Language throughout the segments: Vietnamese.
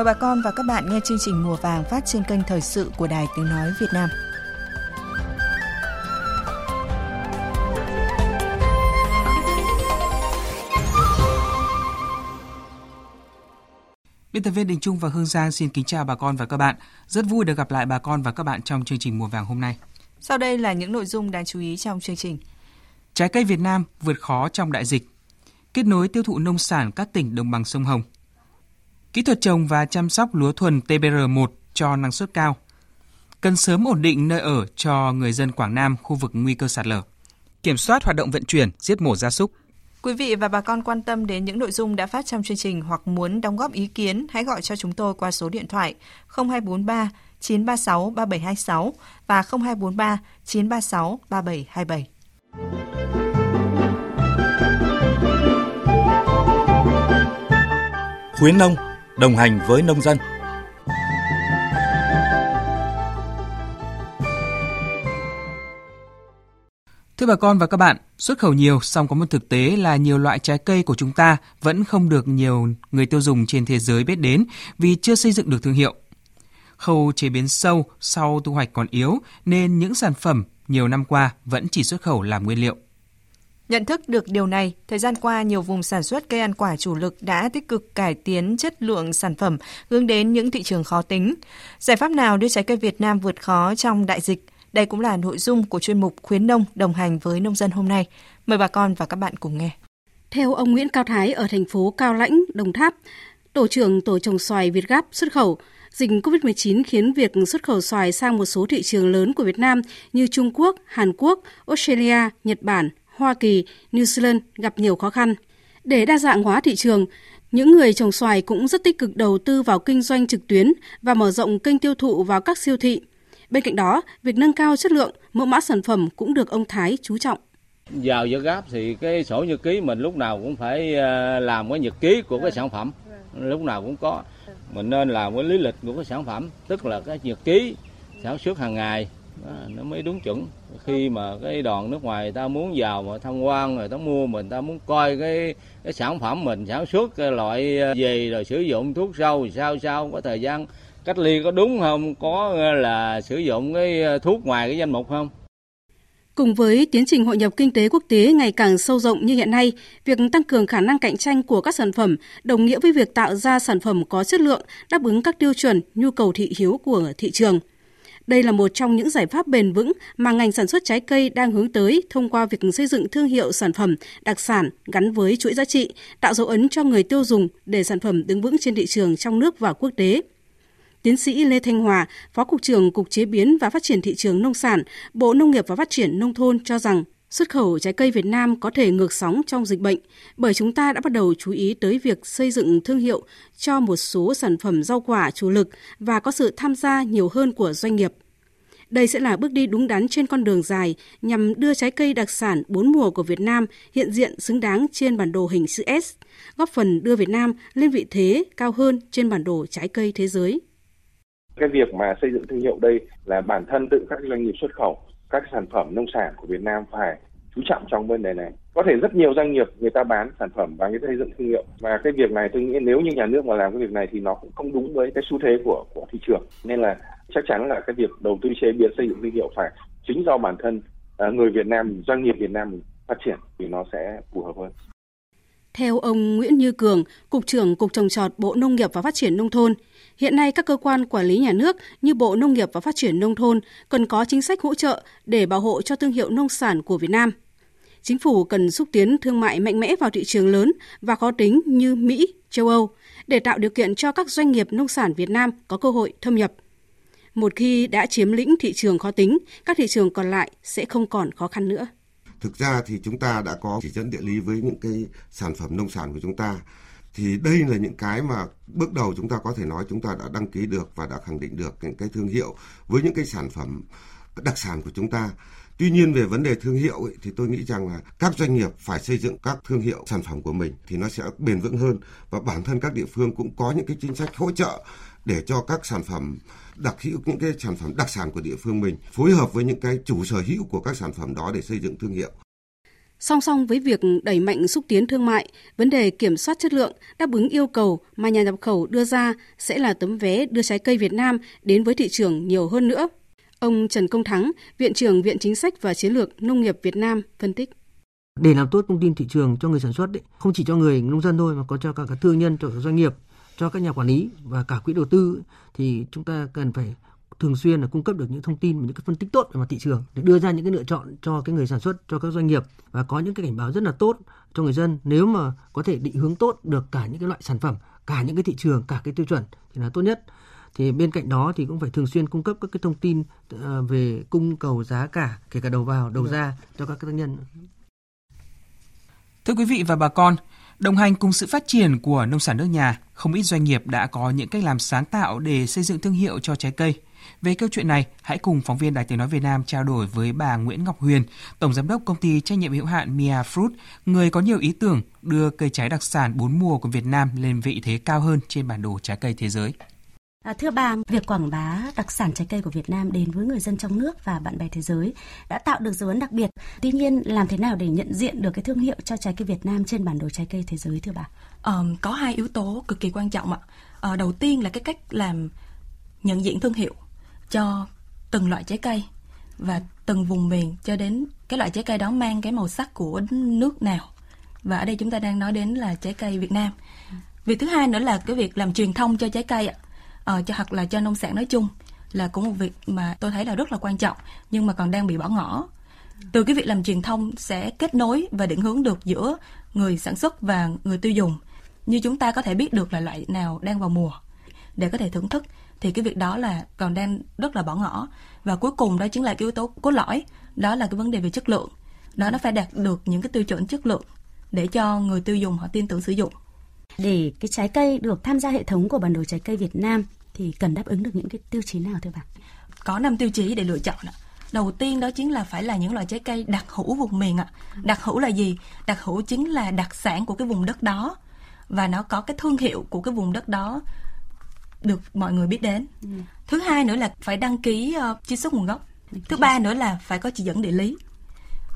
Mời bà con và các bạn nghe chương trình Mùa vàng phát trên kênh Thời sự của Đài Tiếng Nói Việt Nam. Biên tập viên Đình Trung và Hương Giang xin kính chào bà con và các bạn. Rất vui được gặp lại bà con và các bạn trong chương trình Mùa vàng hôm nay. Sau đây là những nội dung đáng chú ý trong chương trình. Trái cây Việt Nam vượt khó trong đại dịch. Kết nối tiêu thụ nông sản các tỉnh đồng bằng sông Hồng. Kỹ thuật trồng và chăm sóc lúa thuần TBR1 cho năng suất cao. Cần sớm ổn định nơi ở cho người dân Quảng Nam khu vực nguy cơ sạt lở. Kiểm soát hoạt động vận chuyển, giết mổ gia súc. Quý vị và bà con quan tâm đến những nội dung đã phát trong chương trình hoặc muốn đóng góp ý kiến, hãy gọi cho chúng tôi qua số điện thoại 0243 936 3726 và 0243 936 3727. Khuyến nông, đồng hành với nông dân. Thưa bà con và các bạn, xuất khẩu nhiều, song có một thực tế là nhiều loại trái cây của chúng ta vẫn không được nhiều người tiêu dùng trên thế giới biết đến vì chưa xây dựng được thương hiệu. Khâu chế biến sâu sau thu hoạch còn yếu nên những sản phẩm nhiều năm qua vẫn chỉ xuất khẩu làm nguyên liệu. Nhận thức được điều này, thời gian qua nhiều vùng sản xuất cây ăn quả chủ lực đã tích cực cải tiến chất lượng sản phẩm hướng đến những thị trường khó tính. Giải pháp nào đưa trái cây Việt Nam vượt khó trong đại dịch? Đây cũng là nội dung của chuyên mục khuyến nông đồng hành với nông dân hôm nay. Mời bà con và các bạn cùng nghe. Theo ông Nguyễn Cao Thái ở thành phố Cao Lãnh, Đồng Tháp, tổ trưởng tổ trồng xoài Việt Gáp xuất khẩu, dịch COVID-19 khiến việc xuất khẩu xoài sang một số thị trường lớn của Việt Nam như Trung Quốc, Hàn Quốc, Australia, Nhật Bản, Hoa Kỳ, New Zealand gặp nhiều khó khăn. Để đa dạng hóa thị trường, những người trồng xoài cũng rất tích cực đầu tư vào kinh doanh trực tuyến và mở rộng kênh tiêu thụ vào các siêu thị. Bên cạnh đó, việc nâng cao chất lượng, mẫu mã sản phẩm cũng được ông Thái chú trọng. Vào giờ gáp thì cái sổ nhật ký mình lúc nào cũng phải ờ, làm cái nhật ký của cái sản phẩm, lúc nào cũng có. Mình nên làm cái lý lịch của cái sản phẩm, tức là cái nhật ký sản xuất hàng ngày À, nó mới đúng chuẩn khi mà cái đoàn nước ngoài người ta muốn vào mà tham quan rồi, ta mua mình ta muốn coi cái cái sản phẩm mình sản xuất cái loại à, gì rồi sử dụng thuốc sâu sao sao có thời gian cách ly có đúng không có à, là sử dụng cái thuốc ngoài cái danh mục không Cùng với tiến trình hội nhập kinh tế quốc tế ngày càng sâu rộng như hiện nay, việc tăng cường khả năng cạnh tranh của các sản phẩm đồng nghĩa với việc tạo ra sản phẩm có chất lượng, đáp ứng các tiêu chuẩn, nhu cầu thị hiếu của thị trường. Đây là một trong những giải pháp bền vững mà ngành sản xuất trái cây đang hướng tới thông qua việc xây dựng thương hiệu sản phẩm, đặc sản gắn với chuỗi giá trị, tạo dấu ấn cho người tiêu dùng để sản phẩm đứng vững trên thị trường trong nước và quốc tế. Tiến sĩ Lê Thanh Hòa, Phó Cục trưởng Cục Chế biến và Phát triển Thị trường Nông sản, Bộ Nông nghiệp và Phát triển Nông thôn cho rằng xuất khẩu trái cây Việt Nam có thể ngược sóng trong dịch bệnh bởi chúng ta đã bắt đầu chú ý tới việc xây dựng thương hiệu cho một số sản phẩm rau quả chủ lực và có sự tham gia nhiều hơn của doanh nghiệp. Đây sẽ là bước đi đúng đắn trên con đường dài nhằm đưa trái cây đặc sản bốn mùa của Việt Nam hiện diện xứng đáng trên bản đồ hình chữ S, góp phần đưa Việt Nam lên vị thế cao hơn trên bản đồ trái cây thế giới. Cái việc mà xây dựng thương hiệu đây là bản thân tự các doanh nghiệp xuất khẩu các sản phẩm nông sản của Việt Nam phải chú trọng trong vấn đề này. Có thể rất nhiều doanh nghiệp người ta bán sản phẩm và người ta xây dựng thương hiệu và cái việc này tôi nghĩ nếu như nhà nước mà làm cái việc này thì nó cũng không đúng với cái xu thế của của thị trường. Nên là chắc chắn là cái việc đầu tư chế biến xây dựng thương hiệu phải chính do bản thân à, người Việt Nam, doanh nghiệp Việt Nam phát triển thì nó sẽ phù hợp hơn. Theo ông Nguyễn Như Cường, Cục trưởng Cục Trồng trọt Bộ Nông nghiệp và Phát triển Nông thôn, hiện nay các cơ quan quản lý nhà nước như Bộ Nông nghiệp và Phát triển Nông thôn cần có chính sách hỗ trợ để bảo hộ cho thương hiệu nông sản của Việt Nam. Chính phủ cần xúc tiến thương mại mạnh mẽ vào thị trường lớn và khó tính như Mỹ, châu Âu để tạo điều kiện cho các doanh nghiệp nông sản Việt Nam có cơ hội thâm nhập. Một khi đã chiếm lĩnh thị trường khó tính, các thị trường còn lại sẽ không còn khó khăn nữa. Thực ra thì chúng ta đã có chỉ dẫn địa lý với những cái sản phẩm nông sản của chúng ta. Thì đây là những cái mà bước đầu chúng ta có thể nói chúng ta đã đăng ký được và đã khẳng định được những cái thương hiệu với những cái sản phẩm đặc sản của chúng ta. Tuy nhiên về vấn đề thương hiệu ấy, thì tôi nghĩ rằng là các doanh nghiệp phải xây dựng các thương hiệu sản phẩm của mình thì nó sẽ bền vững hơn và bản thân các địa phương cũng có những cái chính sách hỗ trợ để cho các sản phẩm đặc hữu những cái sản phẩm đặc sản của địa phương mình phối hợp với những cái chủ sở hữu của các sản phẩm đó để xây dựng thương hiệu. Song song với việc đẩy mạnh xúc tiến thương mại, vấn đề kiểm soát chất lượng đáp ứng yêu cầu mà nhà nhập khẩu đưa ra sẽ là tấm vé đưa trái cây Việt Nam đến với thị trường nhiều hơn nữa. Ông Trần Công Thắng, Viện trưởng Viện Chính sách và Chiến lược Nông nghiệp Việt Nam phân tích. Để làm tốt thông tin thị trường cho người sản xuất, ấy, không chỉ cho người nông dân thôi mà có cho cả các thương nhân, cho các doanh nghiệp, cho các nhà quản lý và cả quỹ đầu tư thì chúng ta cần phải thường xuyên là cung cấp được những thông tin và những cái phân tích tốt về mặt thị trường để đưa ra những cái lựa chọn cho cái người sản xuất cho các doanh nghiệp và có những cái cảnh báo rất là tốt cho người dân. Nếu mà có thể định hướng tốt được cả những cái loại sản phẩm cả những cái thị trường cả cái tiêu chuẩn thì là tốt nhất. Thì bên cạnh đó thì cũng phải thường xuyên cung cấp các cái thông tin ờ, về cung cầu giá cả kể cả đầu vào đầu ra cho các thương nhân. Thưa quý vị và bà con, đồng hành cùng sự phát triển của nông sản nước nhà, không ít doanh nghiệp đã có những cách làm sáng tạo để xây dựng thương hiệu cho trái cây. Về câu chuyện này, hãy cùng phóng viên Đài Tiếng Nói Việt Nam trao đổi với bà Nguyễn Ngọc Huyền, Tổng Giám đốc Công ty trách nhiệm hữu hạn Mia Fruit, người có nhiều ý tưởng đưa cây trái đặc sản bốn mùa của Việt Nam lên vị thế cao hơn trên bản đồ trái cây thế giới. À, thưa bà, việc quảng bá đặc sản trái cây của Việt Nam đến với người dân trong nước và bạn bè thế giới đã tạo được dấu ấn đặc biệt. Tuy nhiên, làm thế nào để nhận diện được cái thương hiệu cho trái cây Việt Nam trên bản đồ trái cây thế giới thưa bà? Um, có hai yếu tố cực kỳ quan trọng ạ. Uh, đầu tiên là cái cách làm nhận diện thương hiệu cho từng loại trái cây và từng vùng miền cho đến cái loại trái cây đó mang cái màu sắc của nước nào. Và ở đây chúng ta đang nói đến là trái cây Việt Nam. Việc thứ hai nữa là cái việc làm truyền thông cho trái cây ạ uh, cho hoặc là cho nông sản nói chung là cũng một việc mà tôi thấy là rất là quan trọng nhưng mà còn đang bị bỏ ngỏ. Từ cái việc làm truyền thông sẽ kết nối và định hướng được giữa người sản xuất và người tiêu dùng. Như chúng ta có thể biết được là loại nào đang vào mùa để có thể thưởng thức thì cái việc đó là còn đang rất là bỏ ngỏ. Và cuối cùng đó chính là cái yếu tố cốt lõi đó là cái vấn đề về chất lượng. Đó nó phải đạt được những cái tiêu chuẩn chất lượng để cho người tiêu dùng họ tin tưởng sử dụng để cái trái cây được tham gia hệ thống của bản đồ trái cây Việt Nam thì cần đáp ứng được những cái tiêu chí nào thưa bà? Có 5 tiêu chí để lựa chọn ạ. Đầu tiên đó chính là phải là những loại trái cây đặc hữu vùng miền ạ. Đặc hữu là gì? Đặc hữu chính là đặc sản của cái vùng đất đó và nó có cái thương hiệu của cái vùng đất đó được mọi người biết đến. Ừ. Thứ hai nữa là phải đăng ký uh, truy xuất nguồn gốc. Thứ ba nữa là phải có chỉ dẫn địa lý.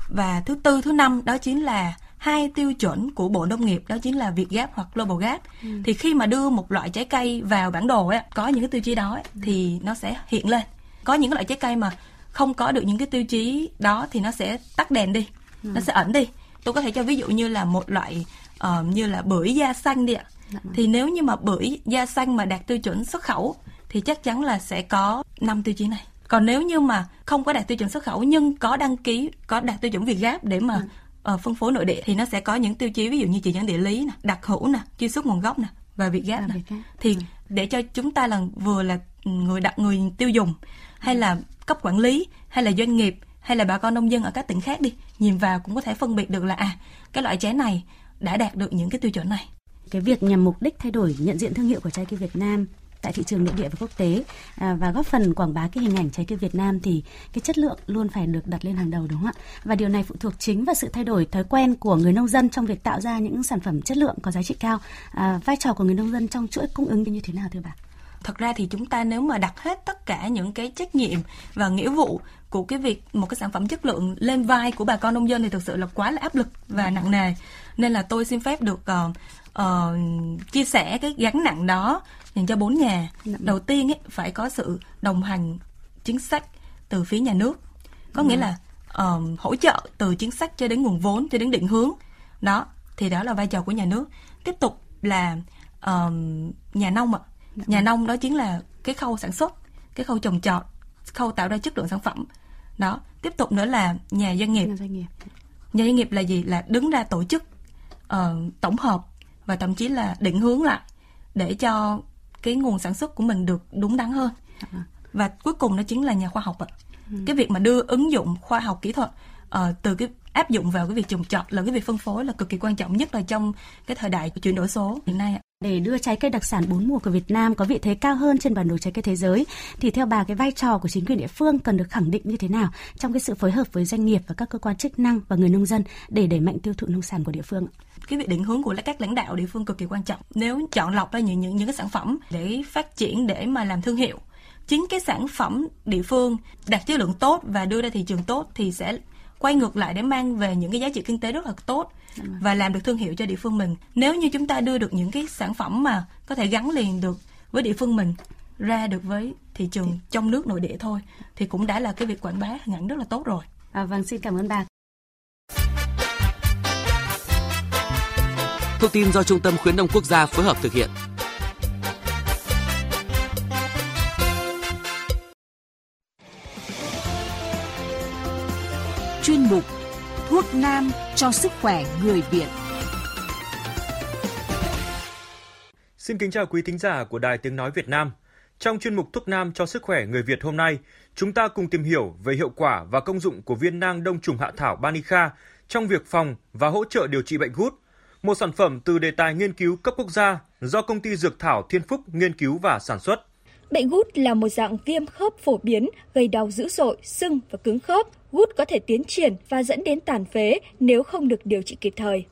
Và thứ tư, thứ năm đó chính là hai tiêu chuẩn của Bộ Nông nghiệp đó chính là Việt Gap hoặc Global Gap. Ừ. Thì khi mà đưa một loại trái cây vào bản đồ ấy, có những cái tiêu chí đó ấy, ừ. thì nó sẽ hiện lên. Có những loại trái cây mà không có được những cái tiêu chí đó thì nó sẽ tắt đèn đi, ừ. nó sẽ ẩn đi. Tôi có thể cho ví dụ như là một loại uh, như là bưởi da xanh đi ạ. Dạ vâng. Thì nếu như mà bưởi da xanh mà đạt tiêu chuẩn xuất khẩu thì chắc chắn là sẽ có năm tiêu chí này. Còn nếu như mà không có đạt tiêu chuẩn xuất khẩu nhưng có đăng ký có đạt tiêu chuẩn Việt Gap để mà ừ uh, phân phối nội địa thì nó sẽ có những tiêu chí ví dụ như chỉ dẫn địa lý nè, đặc hữu nè, truy xuất nguồn gốc nè và việt gáp nè. Thì ừ. để cho chúng ta là vừa là người đặt người tiêu dùng hay là cấp quản lý hay là doanh nghiệp hay là bà con nông dân ở các tỉnh khác đi nhìn vào cũng có thể phân biệt được là à cái loại trái này đã đạt được những cái tiêu chuẩn này cái việc nhằm mục đích thay đổi nhận diện thương hiệu của trái cây Việt Nam tại thị trường nội địa và quốc tế à, và góp phần quảng bá cái hình ảnh trái cây Việt Nam thì cái chất lượng luôn phải được đặt lên hàng đầu đúng không ạ? Và điều này phụ thuộc chính vào sự thay đổi thói quen của người nông dân trong việc tạo ra những sản phẩm chất lượng có giá trị cao. À, vai trò của người nông dân trong chuỗi cung ứng như thế nào thưa bà? thật ra thì chúng ta nếu mà đặt hết tất cả những cái trách nhiệm và nghĩa vụ của cái việc một cái sản phẩm chất lượng lên vai của bà con nông dân thì thực sự là quá là áp lực và nặng nề nên là tôi xin phép được uh, uh, chia sẻ cái gánh nặng đó dành cho bốn nhà. Đầu tiên ấy, phải có sự đồng hành chính sách từ phía nhà nước. Có nghĩa dạ. là uh, hỗ trợ từ chính sách cho đến nguồn vốn cho đến định hướng. Đó thì đó là vai trò của nhà nước. Tiếp tục là uh, nhà nông ạ. Dạ. nhà nông đó chính là cái khâu sản xuất cái khâu trồng trọt khâu tạo ra chất lượng sản phẩm. Đó tiếp tục nữa là nhà doanh nghiệp. Nhà doanh nghiệp, nhà doanh nghiệp là gì? Là đứng ra tổ chức uh, tổng hợp và thậm chí là định hướng lại để cho cái nguồn sản xuất của mình được đúng đắn hơn à. và cuối cùng nó chính là nhà khoa học ạ ừ. cái việc mà đưa ứng dụng khoa học kỹ thuật uh, từ cái áp dụng vào cái việc trồng trọt là cái việc phân phối là cực kỳ quan trọng nhất là trong cái thời đại của chuyển đổi số hiện nay ạ để đưa trái cây đặc sản bốn mùa của Việt Nam có vị thế cao hơn trên bản đồ trái cây thế giới, thì theo bà, cái vai trò của chính quyền địa phương cần được khẳng định như thế nào trong cái sự phối hợp với doanh nghiệp và các cơ quan chức năng và người nông dân để đẩy mạnh tiêu thụ nông sản của địa phương cái việc định hướng của các lãnh đạo địa phương cực kỳ quan trọng. Nếu chọn lọc ra những những những cái sản phẩm để phát triển, để mà làm thương hiệu, chính cái sản phẩm địa phương đạt chất lượng tốt và đưa ra thị trường tốt thì sẽ quay ngược lại để mang về những cái giá trị kinh tế rất là tốt và làm được thương hiệu cho địa phương mình nếu như chúng ta đưa được những cái sản phẩm mà có thể gắn liền được với địa phương mình ra được với thị trường trong nước nội địa thôi thì cũng đã là cái việc quảng bá hình ảnh rất là tốt rồi. À, vâng, xin cảm ơn bà. Thông tin do Trung tâm Khuyến nông Quốc gia phối hợp thực hiện. Chuyên mục Thuốc nam cho sức khỏe người Việt. Xin kính chào quý thính giả của Đài Tiếng Nói Việt Nam. Trong chuyên mục Thuốc Nam cho sức khỏe người Việt hôm nay, chúng ta cùng tìm hiểu về hiệu quả và công dụng của viên nang đông trùng hạ thảo Banica trong việc phòng và hỗ trợ điều trị bệnh gút, một sản phẩm từ đề tài nghiên cứu cấp quốc gia do công ty Dược thảo Thiên Phúc nghiên cứu và sản xuất. Bệnh gút là một dạng viêm khớp phổ biến, gây đau dữ dội, sưng và cứng khớp. Gút có thể tiến triển và dẫn đến tàn phế nếu không được điều trị kịp thời.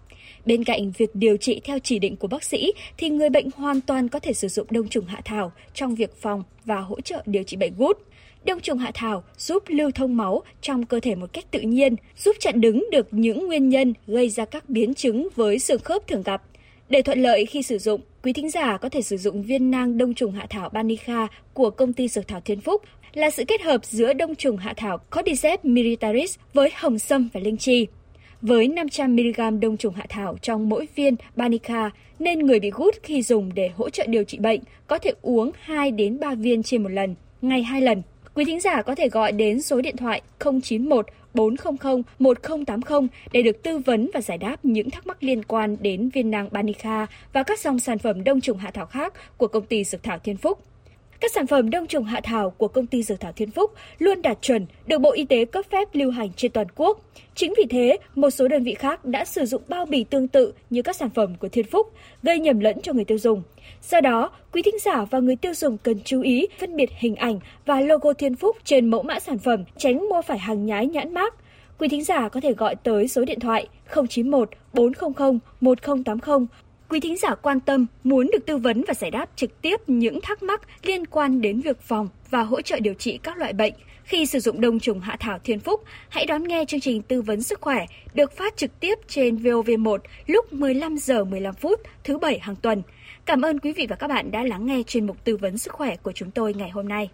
Bên cạnh việc điều trị theo chỉ định của bác sĩ thì người bệnh hoàn toàn có thể sử dụng đông trùng hạ thảo trong việc phòng và hỗ trợ điều trị bệnh gút. Đông trùng hạ thảo giúp lưu thông máu trong cơ thể một cách tự nhiên, giúp chặn đứng được những nguyên nhân gây ra các biến chứng với xương khớp thường gặp. Để thuận lợi khi sử dụng, quý thính giả có thể sử dụng viên nang đông trùng hạ thảo Banica của công ty Dược thảo Thiên Phúc là sự kết hợp giữa đông trùng hạ thảo Cordyceps militaris với hồng sâm và linh chi. Với 500mg đông trùng hạ thảo trong mỗi viên Banica nên người bị gút khi dùng để hỗ trợ điều trị bệnh có thể uống 2 đến 3 viên trên một lần, ngày 2 lần. Quý thính giả có thể gọi đến số điện thoại 091 400 1080 để được tư vấn và giải đáp những thắc mắc liên quan đến viên nang Banica và các dòng sản phẩm đông trùng hạ thảo khác của công ty Dược thảo Thiên Phúc. Các sản phẩm đông trùng hạ thảo của công ty Dược thảo Thiên Phúc luôn đạt chuẩn, được Bộ Y tế cấp phép lưu hành trên toàn quốc. Chính vì thế, một số đơn vị khác đã sử dụng bao bì tương tự như các sản phẩm của Thiên Phúc, gây nhầm lẫn cho người tiêu dùng. Do đó, quý thính giả và người tiêu dùng cần chú ý phân biệt hình ảnh và logo Thiên Phúc trên mẫu mã sản phẩm, tránh mua phải hàng nhái nhãn mác. Quý thính giả có thể gọi tới số điện thoại 091 400 1080 Quý thính giả quan tâm muốn được tư vấn và giải đáp trực tiếp những thắc mắc liên quan đến việc phòng và hỗ trợ điều trị các loại bệnh. Khi sử dụng đông trùng hạ thảo Thiên Phúc, hãy đón nghe chương trình tư vấn sức khỏe được phát trực tiếp trên VOV1 lúc 15 giờ 15 phút thứ bảy hàng tuần. Cảm ơn quý vị và các bạn đã lắng nghe chuyên mục tư vấn sức khỏe của chúng tôi ngày hôm nay.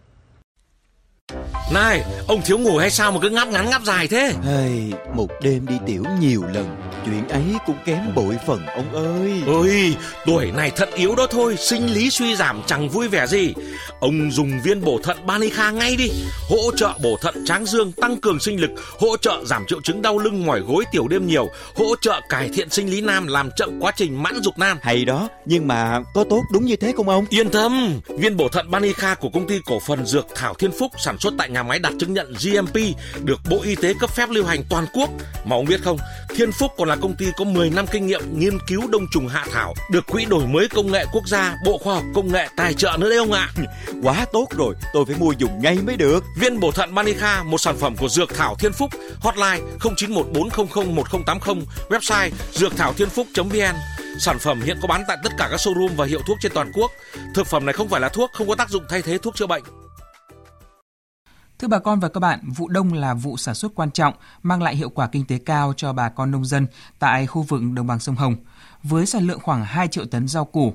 Này, ông thiếu ngủ hay sao mà cứ ngáp ngắn ngáp dài thế? Hey, một đêm đi tiểu nhiều lần, chuyện ấy cũng kém bội phần ông ơi. Ôi, tuổi này thận yếu đó thôi, sinh lý suy giảm chẳng vui vẻ gì. Ông dùng viên bổ thận Banica ngay đi, hỗ trợ bổ thận tráng dương, tăng cường sinh lực, hỗ trợ giảm triệu chứng đau lưng mỏi gối tiểu đêm nhiều, hỗ trợ cải thiện sinh lý nam, làm chậm quá trình mãn dục nam. Hay đó, nhưng mà có tốt đúng như thế không ông? Yên tâm, viên bổ thận Banica của công ty cổ phần Dược Thảo Thiên Phúc sản xuất tại nhà máy đạt chứng nhận GMP được Bộ Y tế cấp phép lưu hành toàn quốc. Mà ông biết không, Thiên Phúc còn là công ty có 10 năm kinh nghiệm nghiên cứu đông trùng hạ thảo, được Quỹ đổi mới công nghệ quốc gia, Bộ Khoa học Công nghệ tài trợ nữa đấy ông ạ. Quá tốt rồi, tôi phải mua dùng ngay mới được. Viên bổ thận Manica, một sản phẩm của Dược Thảo Thiên Phúc, hotline 0914001080, website dược thảo thiên phúc.vn. Sản phẩm hiện có bán tại tất cả các showroom và hiệu thuốc trên toàn quốc. Thực phẩm này không phải là thuốc, không có tác dụng thay thế thuốc chữa bệnh. Thưa bà con và các bạn, vụ đông là vụ sản xuất quan trọng, mang lại hiệu quả kinh tế cao cho bà con nông dân tại khu vực đồng bằng sông Hồng, với sản lượng khoảng 2 triệu tấn rau củ.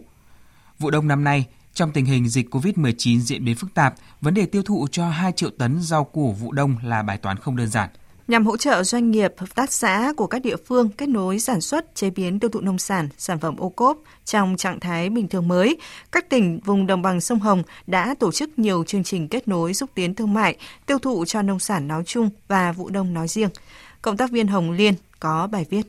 Vụ đông năm nay, trong tình hình dịch COVID-19 diễn biến phức tạp, vấn đề tiêu thụ cho 2 triệu tấn rau củ vụ đông là bài toán không đơn giản nhằm hỗ trợ doanh nghiệp, hợp tác xã của các địa phương kết nối sản xuất, chế biến tiêu thụ nông sản, sản phẩm ô cốp trong trạng thái bình thường mới. Các tỉnh vùng đồng bằng sông Hồng đã tổ chức nhiều chương trình kết nối xúc tiến thương mại, tiêu thụ cho nông sản nói chung và vụ đông nói riêng. Cộng tác viên Hồng Liên có bài viết.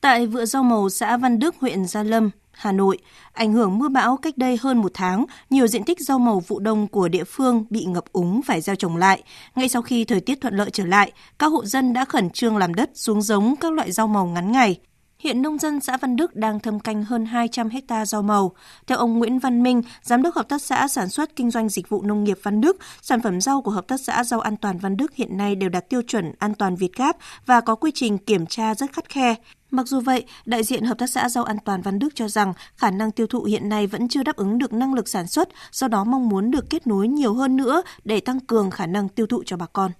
Tại vựa rau màu xã Văn Đức, huyện Gia Lâm, Hà Nội, ảnh hưởng mưa bão cách đây hơn một tháng, nhiều diện tích rau màu vụ đông của địa phương bị ngập úng phải gieo trồng lại. Ngay sau khi thời tiết thuận lợi trở lại, các hộ dân đã khẩn trương làm đất xuống giống các loại rau màu ngắn ngày. Hiện nông dân xã Văn Đức đang thâm canh hơn 200 hecta rau màu. Theo ông Nguyễn Văn Minh, giám đốc hợp tác xã sản xuất kinh doanh dịch vụ nông nghiệp Văn Đức, sản phẩm rau của hợp tác xã rau an toàn Văn Đức hiện nay đều đạt tiêu chuẩn an toàn Việt Gáp và có quy trình kiểm tra rất khắt khe. Mặc dù vậy, đại diện Hợp tác xã Rau An toàn Văn Đức cho rằng khả năng tiêu thụ hiện nay vẫn chưa đáp ứng được năng lực sản xuất, do đó mong muốn được kết nối nhiều hơn nữa để tăng cường khả năng tiêu thụ cho bà con.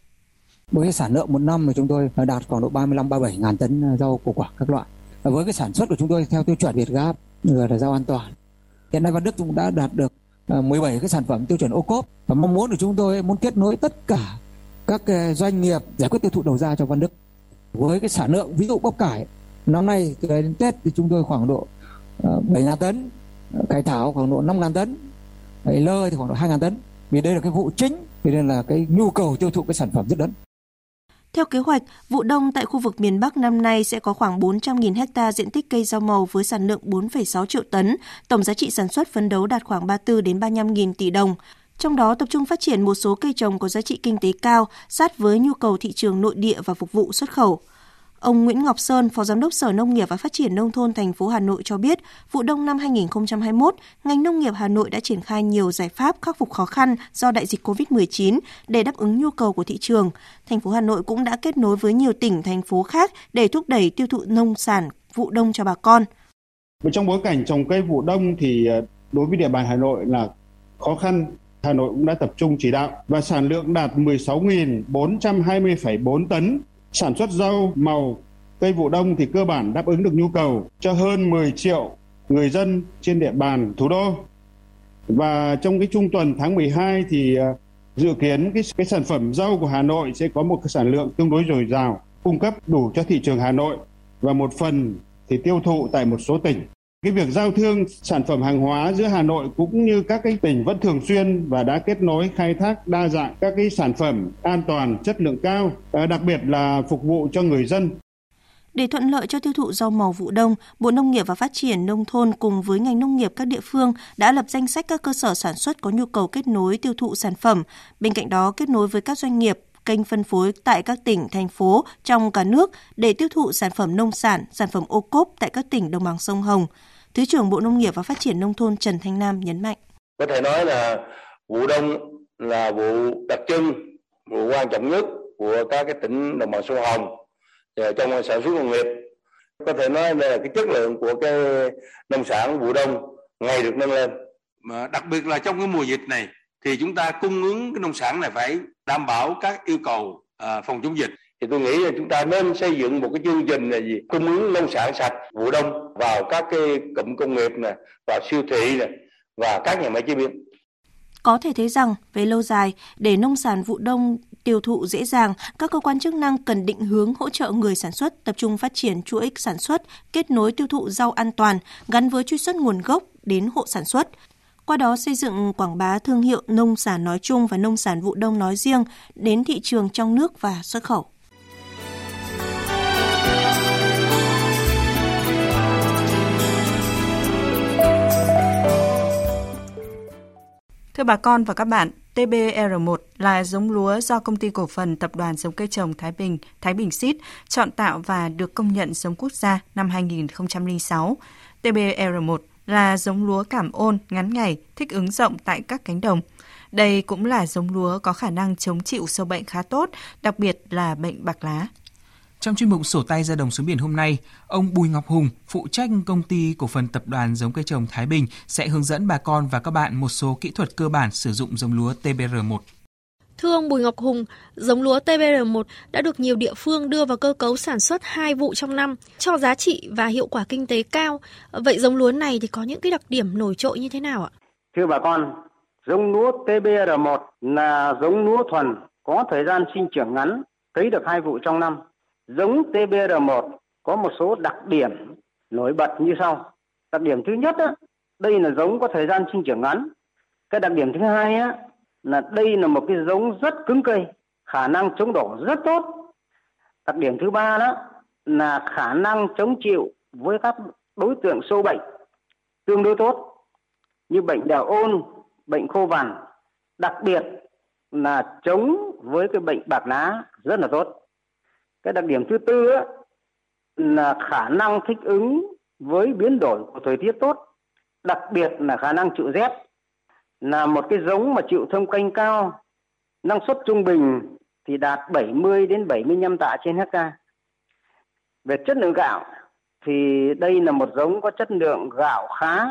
Với sản lượng một năm mà chúng tôi đạt khoảng độ 35 37 ngàn tấn rau củ quả các loại. Với cái sản xuất của chúng tôi theo tiêu chuẩn Việt gáp người là rau an toàn. Hiện nay Văn Đức cũng đã đạt được à, 17 cái sản phẩm tiêu chuẩn ô cốp và mong muốn của chúng tôi muốn kết nối tất cả các à, doanh nghiệp giải quyết tiêu thụ đầu ra cho Văn Đức. Với cái sản lượng ví dụ bắp cải năm nay đến Tết thì chúng tôi khoảng độ à, 7 ngàn tấn, cải thảo khoảng độ 5 ngàn tấn, lơ thì khoảng độ 2 ngàn tấn. Vì đây là cái vụ chính, vì nên là cái nhu cầu tiêu thụ cái sản phẩm rất lớn. Theo kế hoạch, vụ đông tại khu vực miền Bắc năm nay sẽ có khoảng 400.000 ha diện tích cây rau màu với sản lượng 4,6 triệu tấn, tổng giá trị sản xuất phấn đấu đạt khoảng 34 đến 35.000 tỷ đồng. Trong đó tập trung phát triển một số cây trồng có giá trị kinh tế cao, sát với nhu cầu thị trường nội địa và phục vụ xuất khẩu. Ông Nguyễn Ngọc Sơn, Phó Giám đốc Sở Nông nghiệp và Phát triển Nông thôn thành phố Hà Nội cho biết, vụ đông năm 2021, ngành nông nghiệp Hà Nội đã triển khai nhiều giải pháp khắc phục khó khăn do đại dịch COVID-19 để đáp ứng nhu cầu của thị trường. Thành phố Hà Nội cũng đã kết nối với nhiều tỉnh, thành phố khác để thúc đẩy tiêu thụ nông sản vụ đông cho bà con. Trong bối cảnh trồng cây vụ đông thì à, đối với địa bàn Hà Nội là khó khăn Hà Nội cũng đã tập trung chỉ đạo và sản lượng đạt 16.420,4 tấn Sản xuất rau, màu, cây vụ đông thì cơ bản đáp ứng được nhu cầu cho hơn 10 triệu người dân trên địa bàn thủ đô. Và trong cái trung tuần tháng 12 thì à, dự kiến cái, cái sản phẩm rau của Hà Nội sẽ có một cái sản lượng tương đối dồi dào, cung cấp đủ cho thị trường Hà Nội và một phần thì tiêu thụ tại một số tỉnh. Cái việc giao thương sản phẩm hàng hóa giữa Hà Nội cũng như các cái tỉnh vẫn thường xuyên và đã kết nối khai thác đa dạng các cái sản phẩm an toàn, chất lượng cao, à, đặc biệt là phục vụ cho người dân. Để thuận lợi cho tiêu thụ rau màu vụ đông, Bộ Nông nghiệp và Phát triển Nông thôn cùng với ngành nông nghiệp các địa phương đã lập danh sách các cơ sở sản xuất có nhu cầu kết nối tiêu thụ sản phẩm. Bên cạnh đó, kết nối với các doanh nghiệp, kênh phân phối tại các tỉnh, thành phố trong cả nước để tiêu thụ sản phẩm nông sản, sản phẩm ô cốp tại các tỉnh đồng bằng sông Hồng. Thứ trưởng Bộ Nông nghiệp và Phát triển Nông thôn Trần Thanh Nam nhấn mạnh. Có thể nói là vụ đông là vụ đặc trưng, vụ quan trọng nhất của các cái tỉnh đồng bằng sông Hồng trong sản xuất nông nghiệp. Có thể nói là cái chất lượng của cái nông sản vụ đông ngày được nâng lên. Mà đặc biệt là trong cái mùa dịch này thì chúng ta cung ứng cái nông sản này phải đảm bảo các yêu cầu à, phòng chống dịch thì tôi nghĩ là chúng ta nên xây dựng một cái chương trình là gì cung ứng nông sản sạch vụ đông vào các cái cụm công nghiệp này vào siêu thị này và các nhà máy chế biến có thể thấy rằng về lâu dài để nông sản vụ đông tiêu thụ dễ dàng, các cơ quan chức năng cần định hướng hỗ trợ người sản xuất tập trung phát triển chuỗi sản xuất, kết nối tiêu thụ rau an toàn gắn với truy xuất nguồn gốc đến hộ sản xuất. Qua đó xây dựng quảng bá thương hiệu nông sản nói chung và nông sản vụ đông nói riêng đến thị trường trong nước và xuất khẩu. Thưa bà con và các bạn, TBR1 là giống lúa do công ty cổ phần tập đoàn giống cây trồng Thái Bình, Thái Bình Seed chọn tạo và được công nhận giống quốc gia năm 2006. TBR1 là giống lúa cảm ôn, ngắn ngày, thích ứng rộng tại các cánh đồng. Đây cũng là giống lúa có khả năng chống chịu sâu bệnh khá tốt, đặc biệt là bệnh bạc lá. Trong chuyên mục sổ tay ra đồng xuống biển hôm nay, ông Bùi Ngọc Hùng, phụ trách công ty cổ phần tập đoàn giống cây trồng Thái Bình sẽ hướng dẫn bà con và các bạn một số kỹ thuật cơ bản sử dụng giống lúa TBR1. Thưa ông Bùi Ngọc Hùng, giống lúa TBR1 đã được nhiều địa phương đưa vào cơ cấu sản xuất hai vụ trong năm, cho giá trị và hiệu quả kinh tế cao. Vậy giống lúa này thì có những cái đặc điểm nổi trội như thế nào ạ? Thưa bà con, giống lúa TBR1 là giống lúa thuần, có thời gian sinh trưởng ngắn, cấy được hai vụ trong năm Giống TBR1 có một số đặc điểm nổi bật như sau. Đặc điểm thứ nhất á, đây là giống có thời gian sinh trưởng ngắn. Cái đặc điểm thứ hai á, là đây là một cái giống rất cứng cây, khả năng chống đổ rất tốt. Đặc điểm thứ ba đó là khả năng chống chịu với các đối tượng sâu bệnh tương đối tốt như bệnh đào ôn, bệnh khô vằn, đặc biệt là chống với cái bệnh bạc lá rất là tốt cái đặc điểm thứ tư á, là khả năng thích ứng với biến đổi của thời tiết tốt. Đặc biệt là khả năng chịu rét là một cái giống mà chịu thông canh cao. Năng suất trung bình thì đạt 70 đến 75 tạ trên hecta về chất lượng gạo thì đây là một giống có chất lượng gạo khá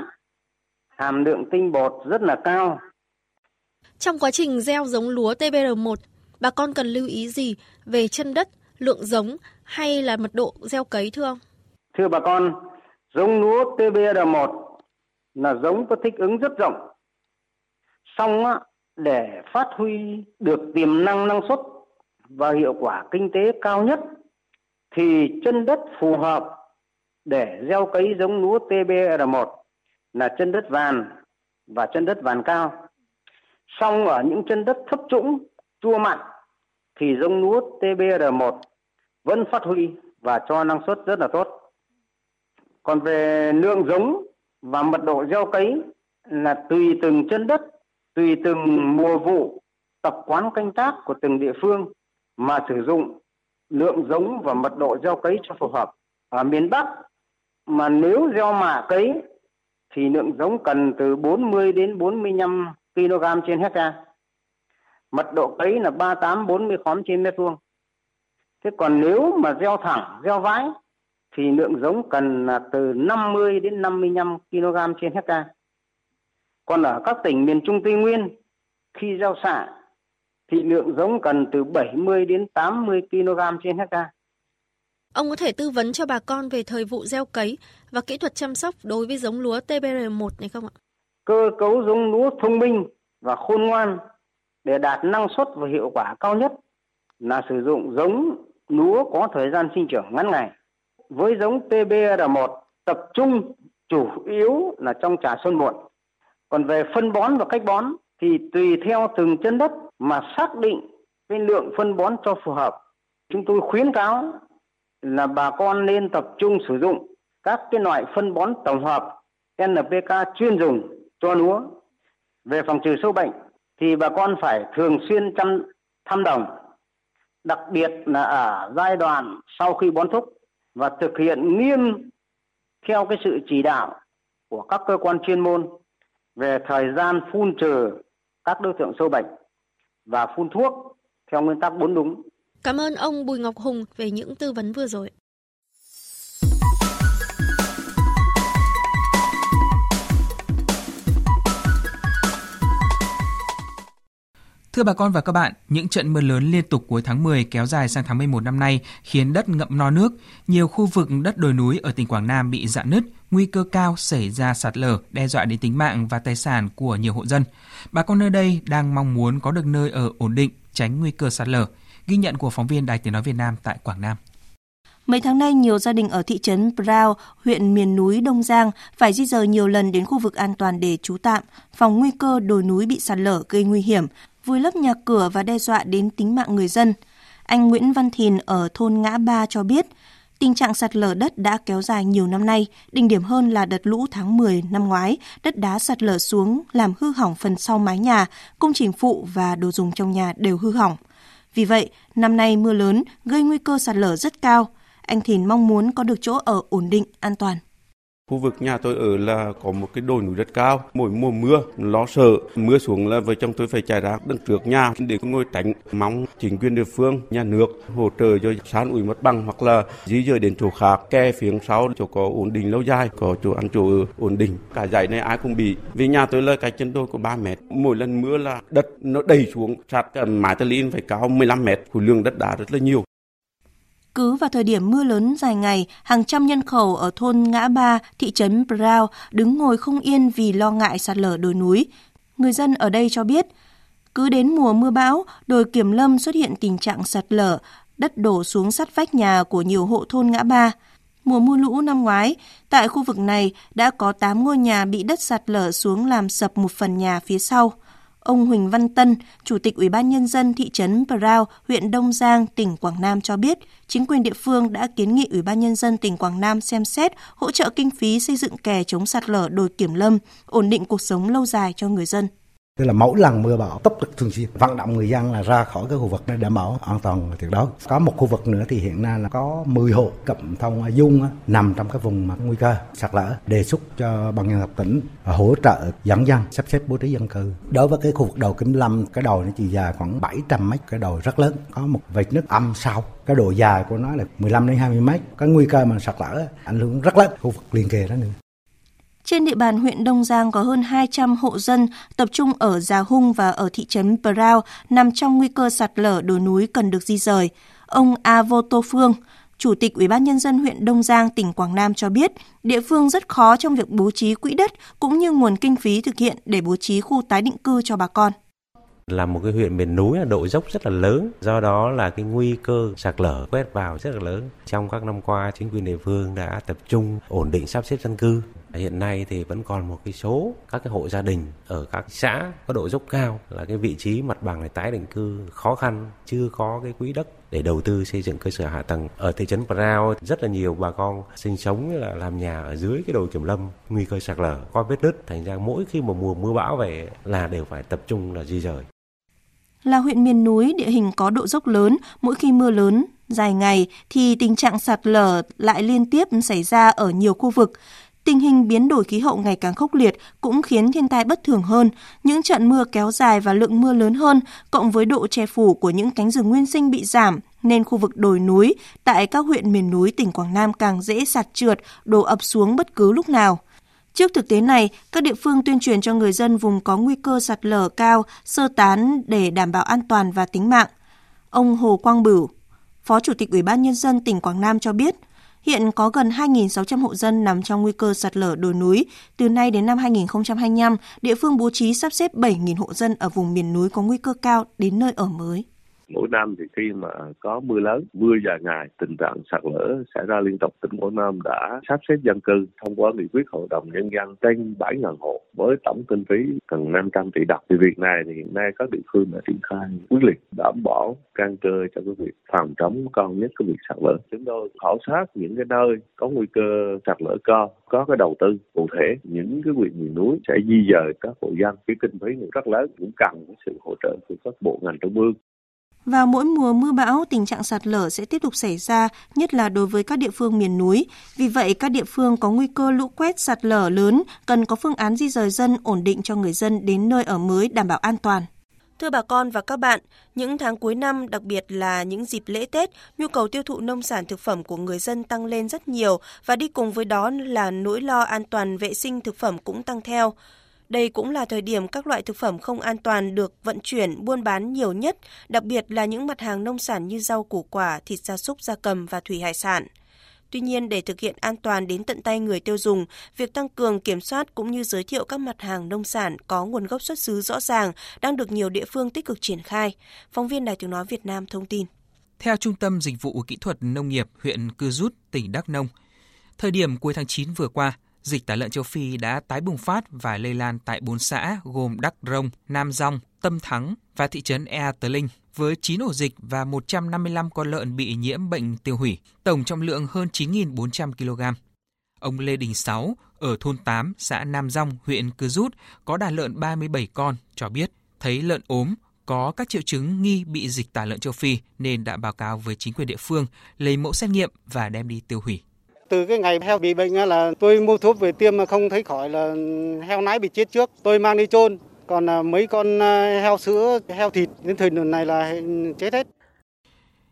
hàm lượng tinh bột rất là cao. Trong quá trình gieo giống lúa TBR1 bà con cần lưu ý gì về chân đất, lượng giống hay là mật độ gieo cấy thưa ông? Thưa bà con, giống lúa TBR1 là giống có thích ứng rất rộng. Xong để phát huy được tiềm năng năng suất và hiệu quả kinh tế cao nhất thì chân đất phù hợp để gieo cấy giống lúa TBR1 là chân đất vàn và chân đất vàn cao. Xong ở những chân đất thấp trũng, chua mặn thì giống lúa TBR1 vẫn phát huy và cho năng suất rất là tốt. Còn về lượng giống và mật độ gieo cấy là tùy từng chân đất, tùy từng mùa vụ, tập quán canh tác của từng địa phương mà sử dụng lượng giống và mật độ gieo cấy cho phù hợp. Ở miền Bắc mà nếu gieo mạ cấy thì lượng giống cần từ 40 đến 45 kg trên hecta. Mật độ cấy là 38 40 khóm trên mét vuông. Thế còn nếu mà gieo thẳng, gieo vãi thì lượng giống cần là từ 50 đến 55 kg trên hecta. Còn ở các tỉnh miền Trung Tây Nguyên khi gieo xạ thì lượng giống cần từ 70 đến 80 kg trên hecta. Ông có thể tư vấn cho bà con về thời vụ gieo cấy và kỹ thuật chăm sóc đối với giống lúa TBR1 này không ạ? Cơ cấu giống lúa thông minh và khôn ngoan để đạt năng suất và hiệu quả cao nhất là sử dụng giống lúa có thời gian sinh trưởng ngắn ngày. Với giống TBR1 tập trung chủ yếu là trong trà xuân muộn. Còn về phân bón và cách bón thì tùy theo từng chân đất mà xác định cái lượng phân bón cho phù hợp. Chúng tôi khuyến cáo là bà con nên tập trung sử dụng các cái loại phân bón tổng hợp NPK chuyên dùng cho lúa. Về phòng trừ sâu bệnh thì bà con phải thường xuyên chăm thăm đồng, đặc biệt là ở giai đoạn sau khi bón thúc và thực hiện nghiêm theo cái sự chỉ đạo của các cơ quan chuyên môn về thời gian phun trừ các đối tượng sâu bệnh và phun thuốc theo nguyên tắc bốn đúng. Cảm ơn ông Bùi Ngọc Hùng về những tư vấn vừa rồi. Thưa bà con và các bạn, những trận mưa lớn liên tục cuối tháng 10 kéo dài sang tháng 11 năm nay khiến đất ngậm no nước. Nhiều khu vực đất đồi núi ở tỉnh Quảng Nam bị dạn nứt, nguy cơ cao xảy ra sạt lở, đe dọa đến tính mạng và tài sản của nhiều hộ dân. Bà con nơi đây đang mong muốn có được nơi ở ổn định, tránh nguy cơ sạt lở. Ghi nhận của phóng viên Đài Tiếng Nói Việt Nam tại Quảng Nam. Mấy tháng nay, nhiều gia đình ở thị trấn brao huyện miền núi Đông Giang phải di rời nhiều lần đến khu vực an toàn để trú tạm, phòng nguy cơ đồi núi bị sạt lở gây nguy hiểm, vùi lấp nhà cửa và đe dọa đến tính mạng người dân. Anh Nguyễn Văn Thìn ở thôn Ngã Ba cho biết, tình trạng sạt lở đất đã kéo dài nhiều năm nay, đỉnh điểm hơn là đợt lũ tháng 10 năm ngoái, đất đá sạt lở xuống làm hư hỏng phần sau mái nhà, công trình phụ và đồ dùng trong nhà đều hư hỏng. Vì vậy, năm nay mưa lớn gây nguy cơ sạt lở rất cao. Anh Thìn mong muốn có được chỗ ở ổn định, an toàn. Khu vực nhà tôi ở là có một cái đồi núi rất cao. Mỗi mùa mưa lo sợ mưa xuống là vợ chồng tôi phải chạy ra đằng trước nhà để ngồi tránh. Mong chính quyền địa phương, nhà nước hỗ trợ cho san ủi mất bằng hoặc là di dời đến chỗ khác, kè phía sau chỗ có ổn định lâu dài, có chỗ ăn chỗ ở ổn định. Cả dãy này ai cũng bị. Vì nhà tôi là cái chân đồi có 3 mét. Mỗi lần mưa là đất nó đầy xuống sát ờ, mái ta phải cao 15 mét. Khối lượng đất đá rất là nhiều. Cứ vào thời điểm mưa lớn dài ngày, hàng trăm nhân khẩu ở thôn Ngã Ba, thị trấn Brau đứng ngồi không yên vì lo ngại sạt lở đồi núi. Người dân ở đây cho biết, cứ đến mùa mưa bão, đồi Kiểm Lâm xuất hiện tình trạng sạt lở, đất đổ xuống sát vách nhà của nhiều hộ thôn Ngã Ba. Mùa mưa lũ năm ngoái, tại khu vực này đã có 8 ngôi nhà bị đất sạt lở xuống làm sập một phần nhà phía sau. Ông Huỳnh Văn Tân, Chủ tịch Ủy ban Nhân dân thị trấn Prao, huyện Đông Giang, tỉnh Quảng Nam cho biết, chính quyền địa phương đã kiến nghị Ủy ban Nhân dân tỉnh Quảng Nam xem xét hỗ trợ kinh phí xây dựng kè chống sạt lở đồi Kiểm Lâm, ổn định cuộc sống lâu dài cho người dân. Tức là mỗi lần mưa bão tốc lực thường xuyên, vận động người dân là ra khỏi cái khu vực để đảm bảo an toàn tuyệt đối. Có một khu vực nữa thì hiện nay là có 10 hộ cẩm thông dung nằm trong cái vùng mà nguy cơ sạt lở, đề xuất cho ban nhân dân tỉnh hỗ trợ dẫn dân sắp xếp bố trí dân cư. Đối với cái khu vực đầu Kim Lâm, cái đồi nó chỉ dài khoảng 700 mét, cái đồi rất lớn, có một vệt nước âm sau cái độ dài của nó là 15 đến 20 mét, cái nguy cơ mà sạt lở ảnh hưởng rất lớn khu vực liền kề đó nữa trên địa bàn huyện Đông Giang có hơn 200 hộ dân tập trung ở Già Hung và ở thị trấn Brau nằm trong nguy cơ sạt lở đồi núi cần được di rời. Ông A Vô Tô Phương, Chủ tịch Ủy ban Nhân dân huyện Đông Giang, tỉnh Quảng Nam cho biết, địa phương rất khó trong việc bố trí quỹ đất cũng như nguồn kinh phí thực hiện để bố trí khu tái định cư cho bà con. Là một cái huyện miền núi là độ dốc rất là lớn do đó là cái nguy cơ sạt lở quét vào rất là lớn. Trong các năm qua chính quyền địa phương đã tập trung ổn định sắp xếp dân cư hiện nay thì vẫn còn một cái số các cái hộ gia đình ở các xã có độ dốc cao là cái vị trí mặt bằng để tái định cư khó khăn chưa có cái quỹ đất để đầu tư xây dựng cơ sở hạ tầng. Ở thị trấn Prao rất là nhiều bà con sinh sống là làm nhà ở dưới cái đồi kiểm lâm nguy cơ sạt lở có vết nứt. Thành ra mỗi khi mà mùa mưa bão về là đều phải tập trung là di rời. Là huyện miền núi địa hình có độ dốc lớn, mỗi khi mưa lớn dài ngày thì tình trạng sạt lở lại liên tiếp xảy ra ở nhiều khu vực. Tình hình biến đổi khí hậu ngày càng khốc liệt cũng khiến thiên tai bất thường hơn. Những trận mưa kéo dài và lượng mưa lớn hơn, cộng với độ che phủ của những cánh rừng nguyên sinh bị giảm, nên khu vực đồi núi tại các huyện miền núi tỉnh Quảng Nam càng dễ sạt trượt, đổ ập xuống bất cứ lúc nào. Trước thực tế này, các địa phương tuyên truyền cho người dân vùng có nguy cơ sạt lở cao sơ tán để đảm bảo an toàn và tính mạng. Ông Hồ Quang Bửu, Phó Chủ tịch Ủy ban Nhân dân tỉnh Quảng Nam cho biết, hiện có gần 2.600 hộ dân nằm trong nguy cơ sạt lở đồi núi. Từ nay đến năm 2025, địa phương bố trí sắp xếp 7.000 hộ dân ở vùng miền núi có nguy cơ cao đến nơi ở mới mỗi năm thì khi mà có mưa lớn, mưa dài ngày, tình trạng sạt lở xảy ra liên tục, tỉnh quảng nam đã sắp xếp dân cư thông qua nghị quyết hội đồng nhân dân trên 7.000 hộ với tổng kinh phí gần 500 tỷ đồng. Thì việc này thì hiện nay các địa phương đã triển khai quyết liệt, đảm bảo căn cơ cho cái việc phòng chống cao nhất cái việc sạt lở. Chúng tôi khảo sát những cái nơi có nguy cơ sạt lở cao, có cái đầu tư cụ thể, những cái huyện miền núi sẽ di dời các hộ dân. Cái kinh phí rất lớn, cũng cần sự hỗ trợ của các bộ ngành trung ương vào mỗi mùa mưa bão, tình trạng sạt lở sẽ tiếp tục xảy ra, nhất là đối với các địa phương miền núi. Vì vậy, các địa phương có nguy cơ lũ quét sạt lở lớn cần có phương án di rời dân ổn định cho người dân đến nơi ở mới đảm bảo an toàn. Thưa bà con và các bạn, những tháng cuối năm, đặc biệt là những dịp lễ Tết, nhu cầu tiêu thụ nông sản thực phẩm của người dân tăng lên rất nhiều và đi cùng với đó là nỗi lo an toàn vệ sinh thực phẩm cũng tăng theo. Đây cũng là thời điểm các loại thực phẩm không an toàn được vận chuyển, buôn bán nhiều nhất, đặc biệt là những mặt hàng nông sản như rau củ quả, thịt gia súc, gia cầm và thủy hải sản. Tuy nhiên, để thực hiện an toàn đến tận tay người tiêu dùng, việc tăng cường kiểm soát cũng như giới thiệu các mặt hàng nông sản có nguồn gốc xuất xứ rõ ràng đang được nhiều địa phương tích cực triển khai. Phóng viên Đài tiếng nói Việt Nam thông tin. Theo Trung tâm Dịch vụ Kỹ thuật Nông nghiệp huyện Cư Rút, tỉnh Đắk Nông, thời điểm cuối tháng 9 vừa qua, dịch tả lợn châu Phi đã tái bùng phát và lây lan tại 4 xã gồm Đắc Rông, Nam Dong, Tâm Thắng và thị trấn Ea Tờ Linh với 9 ổ dịch và 155 con lợn bị nhiễm bệnh tiêu hủy, tổng trọng lượng hơn 9.400 kg. Ông Lê Đình Sáu ở thôn 8, xã Nam Dong, huyện Cư Rút có đàn lợn 37 con cho biết thấy lợn ốm có các triệu chứng nghi bị dịch tả lợn châu Phi nên đã báo cáo với chính quyền địa phương lấy mẫu xét nghiệm và đem đi tiêu hủy. Từ cái ngày heo bị bệnh là tôi mua thuốc về tiêm mà không thấy khỏi là heo nái bị chết trước. Tôi mang đi chôn. Còn à, mấy con à, heo sữa, heo thịt đến thời điểm này là chết hết.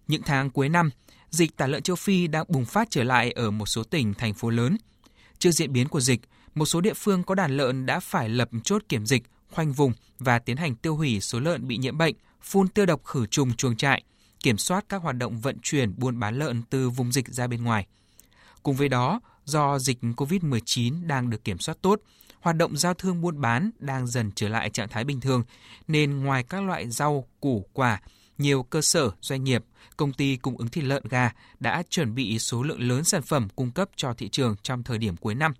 Những tháng cuối năm, dịch tả lợn châu Phi đang bùng phát trở lại ở một số tỉnh, thành phố lớn. Trước diễn biến của dịch, một số địa phương có đàn lợn đã phải lập chốt kiểm dịch, khoanh vùng và tiến hành tiêu hủy số lợn bị nhiễm bệnh, phun tiêu độc khử trùng chuồng trại, kiểm soát các hoạt động vận chuyển buôn bán lợn từ vùng dịch ra bên ngoài. Cùng với đó, do dịch COVID-19 đang được kiểm soát tốt, hoạt động giao thương buôn bán đang dần trở lại trạng thái bình thường, nên ngoài các loại rau, củ, quả, nhiều cơ sở, doanh nghiệp, công ty cung ứng thịt lợn gà đã chuẩn bị số lượng lớn sản phẩm cung cấp cho thị trường trong thời điểm cuối năm.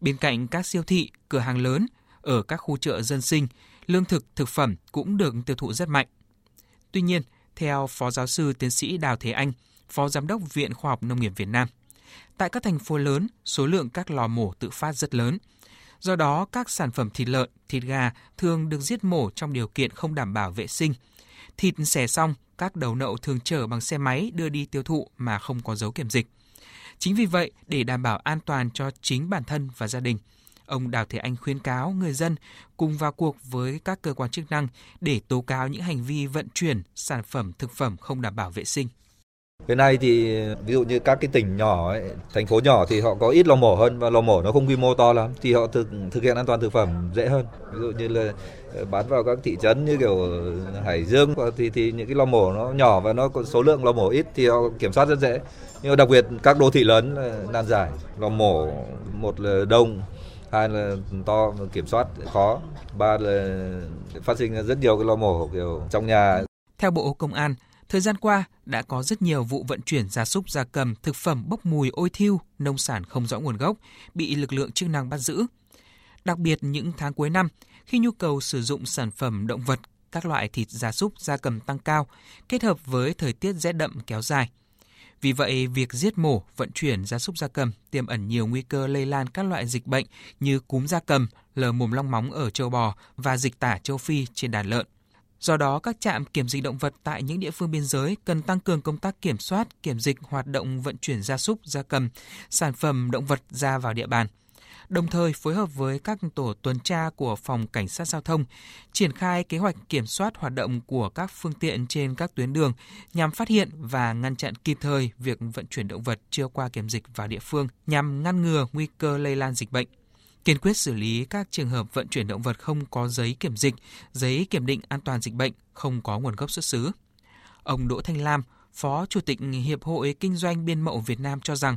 Bên cạnh các siêu thị, cửa hàng lớn, ở các khu chợ dân sinh, lương thực, thực phẩm cũng được tiêu thụ rất mạnh. Tuy nhiên, theo Phó Giáo sư Tiến sĩ Đào Thế Anh, Phó Giám đốc Viện Khoa học Nông nghiệp Việt Nam, Tại các thành phố lớn, số lượng các lò mổ tự phát rất lớn. Do đó, các sản phẩm thịt lợn, thịt gà thường được giết mổ trong điều kiện không đảm bảo vệ sinh. Thịt xẻ xong, các đầu nậu thường chở bằng xe máy đưa đi tiêu thụ mà không có dấu kiểm dịch. Chính vì vậy, để đảm bảo an toàn cho chính bản thân và gia đình, ông Đào Thế Anh khuyến cáo người dân cùng vào cuộc với các cơ quan chức năng để tố cáo những hành vi vận chuyển sản phẩm thực phẩm không đảm bảo vệ sinh cái này thì ví dụ như các cái tỉnh nhỏ ấy, thành phố nhỏ thì họ có ít lò mổ hơn và lò mổ nó không quy mô to lắm thì họ thực thực hiện an toàn thực phẩm dễ hơn. Ví dụ như là ờ, bán vào các thị trấn như kiểu Hải Dương thì thì những cái lò mổ nó nhỏ và nó có số lượng lò mổ ít thì họ kiểm soát rất dễ. Nhưng đặc biệt các đô thị lớn là nan giải, lò mổ một là đông, hai là to kiểm soát khó, ba là phát sinh rất nhiều cái lò mổ kiểu trong nhà. Theo Bộ Công an, Thời gian qua, đã có rất nhiều vụ vận chuyển gia súc gia cầm, thực phẩm bốc mùi ôi thiêu, nông sản không rõ nguồn gốc bị lực lượng chức năng bắt giữ. Đặc biệt những tháng cuối năm, khi nhu cầu sử dụng sản phẩm động vật, các loại thịt gia súc gia cầm tăng cao, kết hợp với thời tiết rét đậm kéo dài. Vì vậy, việc giết mổ, vận chuyển gia súc gia cầm tiềm ẩn nhiều nguy cơ lây lan các loại dịch bệnh như cúm gia cầm, lở mồm long móng ở châu bò và dịch tả châu Phi trên đàn lợn. Do đó, các trạm kiểm dịch động vật tại những địa phương biên giới cần tăng cường công tác kiểm soát, kiểm dịch hoạt động vận chuyển gia súc, gia cầm, sản phẩm động vật ra vào địa bàn. Đồng thời phối hợp với các tổ tuần tra của phòng cảnh sát giao thông triển khai kế hoạch kiểm soát hoạt động của các phương tiện trên các tuyến đường nhằm phát hiện và ngăn chặn kịp thời việc vận chuyển động vật chưa qua kiểm dịch vào địa phương nhằm ngăn ngừa nguy cơ lây lan dịch bệnh kiên quyết xử lý các trường hợp vận chuyển động vật không có giấy kiểm dịch, giấy kiểm định an toàn dịch bệnh, không có nguồn gốc xuất xứ. Ông Đỗ Thanh Lam, Phó Chủ tịch Hiệp hội Kinh doanh Biên mậu Việt Nam cho rằng,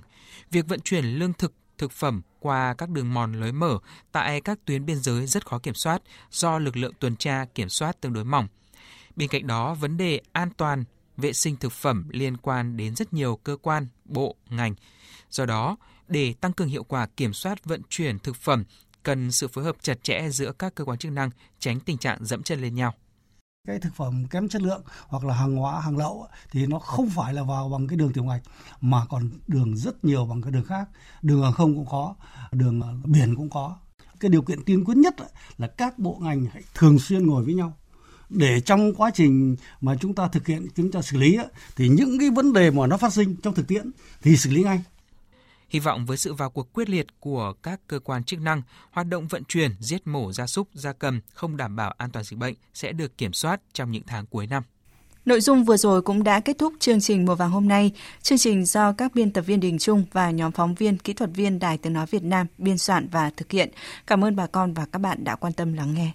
việc vận chuyển lương thực, thực phẩm qua các đường mòn lối mở tại các tuyến biên giới rất khó kiểm soát do lực lượng tuần tra kiểm soát tương đối mỏng. Bên cạnh đó, vấn đề an toàn, vệ sinh thực phẩm liên quan đến rất nhiều cơ quan, bộ, ngành. Do đó, để tăng cường hiệu quả kiểm soát vận chuyển thực phẩm, cần sự phối hợp chặt chẽ giữa các cơ quan chức năng, tránh tình trạng dẫm chân lên nhau. Cái thực phẩm kém chất lượng hoặc là hàng hóa hàng lậu thì nó không phải là vào bằng cái đường tiểu ngạch mà còn đường rất nhiều bằng cái đường khác. Đường hàng không cũng có đường à, biển cũng có. Cái điều kiện tiên quyết nhất là các bộ ngành hãy thường xuyên ngồi với nhau. Để trong quá trình mà chúng ta thực hiện chúng ta xử lý thì những cái vấn đề mà nó phát sinh trong thực tiễn thì xử lý ngay. Hy vọng với sự vào cuộc quyết liệt của các cơ quan chức năng, hoạt động vận chuyển, giết mổ gia súc, gia cầm không đảm bảo an toàn dịch bệnh sẽ được kiểm soát trong những tháng cuối năm. Nội dung vừa rồi cũng đã kết thúc chương trình Mùa vàng hôm nay. Chương trình do các biên tập viên Đình Trung và nhóm phóng viên kỹ thuật viên Đài Tiếng Nói Việt Nam biên soạn và thực hiện. Cảm ơn bà con và các bạn đã quan tâm lắng nghe.